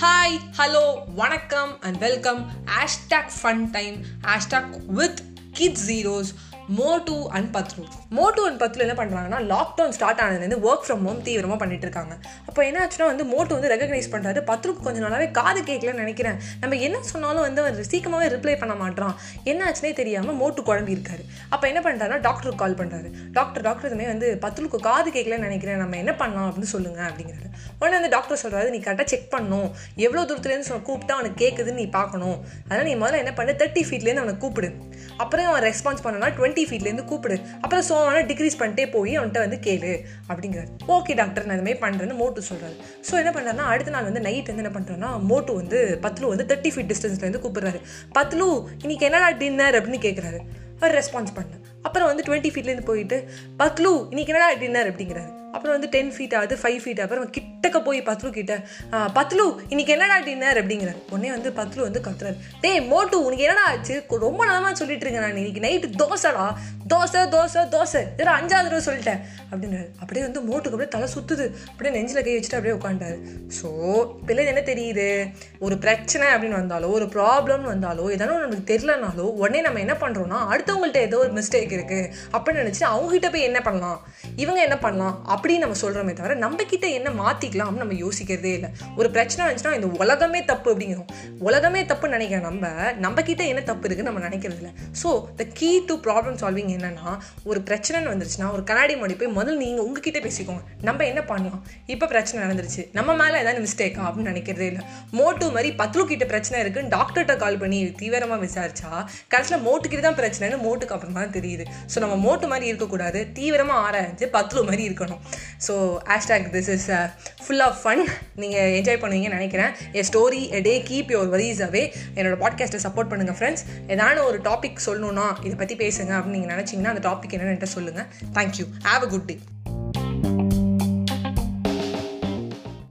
Hi hello வணக்கம் and welcome hashtag fun time hashtag with kid zeros Motu and Patlu Motu and Patlu என்ன பண்ணுறாங்கன்னா lockdown start ஆனதுலேருந்து work from home தீவிரமாக பண்ணிட்டு இருக்காங்க. அப்போ என்ன ஆச்சுன்னா வந்து மோட்டு வந்து ரெகக்னைஸ் பண்ணுறாரு பத்ருக்கு கொஞ்சம் நாளாகவே காது கேட்கலன்னு நினைக்கிறேன். நம்ம என்ன சொன்னாலும் வந்து அவர் சீக்கிரமாகவே ரிப்ளை பண்ண மாட்டான் என்ன ஆச்சுனே தெரியாமல் மோட்டு குழம்பி இருக்காரு. அப்போ என்ன பண்ணுறாருன்னா டாக்டருக்கு கால் பண்ணுறாரு டாக்டர் டாக்டர் இதுமே வந்து பத்ருக்கு காது கேட்கலன்னு நினைக்கிறேன். நம்ம என்ன பண்ணலாம் அப்படின்னு சொல்லுங்க அப்படிங்கிறாரு. உடனே அந்த டாக்டர் சொல்கிறாரு நீ கரெக்டாக செக் பண்ணணும். எவ்வளோ தூரத்துலேருந்து சொன்ன கூப்பிட்டா அவனுக்கு கேட்குதுன்னு நீ பார்க்கணும். அதனால் நீ முதல்ல என்ன பண்ணு தேர்ட்டி ஃபீட்லேருந்து அவனை கூப்பிடு. அப்புறம் அவன் ரெஸ்பான்ஸ் பண்ணனா டுவெண்ட்டி ஃபீட்லேருந்து கூப்பிடு. அப்புறம் ஸோ டிக்ரீஸ் பண்ணிட்டே போய் அவன்கிட்ட வந்து கேளு. அப்படிங்கிறார். ஓகே டாக்டர் நான் இதுமாதிரி பண்ணுறேன்னு மோட்டு சொல்கிறாரு ஸோ என்ன பண்ணுறாருன்னா அடுத்த நாள் வந்து நைட் வந்து என்ன பண்ணுறாருன்னா மோட்டு வந்து பத்லு வந்து தேர்ட்டி ஃபீட் டிஸ்டன்ஸ்லேருந்து கூப்பிடுறாரு. பத்லு இன்னைக்கு என்னடா டின்னர் அப்படின்னு கேட்குறாரு அவர் ரெஸ்பான்ஸ் பண்ணல அப்புறம் வந்து டுவெண்ட்டி ஃபீட்லேருந்து போயிட்டு பத்லு இன்னைக்கு என்னடா டின்னர் அப்படிங்கிறாரு. அப்புறம் வந்து டென் ஃபீட் ஆகுது ஃபைவ் ஃபீட் அப்புறம் கிட்டக்க போய் பத்லு கிட்ட பத்லு இன்னைக்கு என்னடா டின்னர் அப்படிங்கிறார் உடனே வந்து பத்லு வந்து கத்துறாரு. டேய் மோட்டு உனக்கு என்னடா ஆச்சு? ரொம்ப நாளமா சொல்லிட்டு இருக்கேன் நான். இன்னைக்கு நைட்டு தோசைடா. தோசை தோசை தோசை. இதோ அஞ்சாவது தடவை சொல்லிட்டேன். அப்படின்றாரு. அப்படியே வந்து மோட்டுக்கு அப்படியே தலை சுத்துது. அப்படியே நெஞ்சில் கை வச்சுட்டு அப்படியே உட்காண்டாரு ஸோ இப்போ என்ன தெரியுது? ஒரு பிரச்சனை அப்படின்னு வந்தாலோ ஒரு ப்ராப்ளம்னு வந்தாலோ ஏதானும் நமக்கு தெரிலனாலோ உடனே நம்ம என்ன பண்ணுறோம்னா அடுத்தவங்கள்ட்ட ஏதோ ஒரு மிஸ்டேக் இருக்குது அப்படின்னு நினச்சி அவங்ககிட்ட போய் என்ன பண்ணலாம்? இவங்க என்ன பண்ணலாம்? அப்படின்னு நம்ம சொல்கிறோமே தவிர நம்ம என்ன மாற்றிக்கலாம்னு நம்ம யோசிக்கிறதே இல்லை. ஒரு பிரச்சனை வந்துச்சுன்னா இந்த உலகமே தப்பு அப்படிங்கிறோம். உலகமே தப்புன்னு நினைக்கிற நம்ம. நம்ம என்ன தப்பு இருக்குன்னு நம்ம நினைக்கிறது இல்லை. So the key to problem solving என்னன்னா ஒரு பிரச்சனைன்னு வந்துருச்சுன்னா ஒரு கண்ணாடி மொழி போய் முதல் நீங்கள் உங்ககிட்ட பேசிக்கோங்க. நம்ம என்ன பண்ணலாம்? இப்போ பிரச்சனை நடந்துருச்சு. நம்ம மேலே ஏதாவது மிஸ்டேக்கா அப்படின்னு நினைக்கிறதே இல்லை. மோட்டு மாதிரி பத்ரு கிட்ட பிரச்சனை இருக்குன்னு டாக்டர்கிட்ட கால் பண்ணி தீவிரமாக விசாரிச்சா கடைசியில் மோட்டுக்கிட்ட தான் பிரச்சனைன்னு மோட்டுக்கு அப்புறமா தான் தெரியுது. ஸோ நம்ம மோட்டு மாதிரி இருக்கக்கூடாது. தீவிரமாக ஆராய்ஞ்சு பத்ரு மாதிரி இருக்கணும். So hashtag this is full of fun நீங்கள் என்ஜாய் பண்ணுவீங்கன்னு நினைக்கிறேன். A story a day keep your worries away என்னோட பாட்காஸ்ட்டை சப்போர்ட் பண்ணுங்கள் ஃப்ரெண்ட்ஸ் ஏதான ஒரு டாபிக் சொல்லணும்னா இதை பற்றி பேசுங்க அப்படின்னு நீங்கள் நினச்சிங்கன்னா அந்த டாபிக் என்னென்னு சொல்லுங்கள் thank you have a good day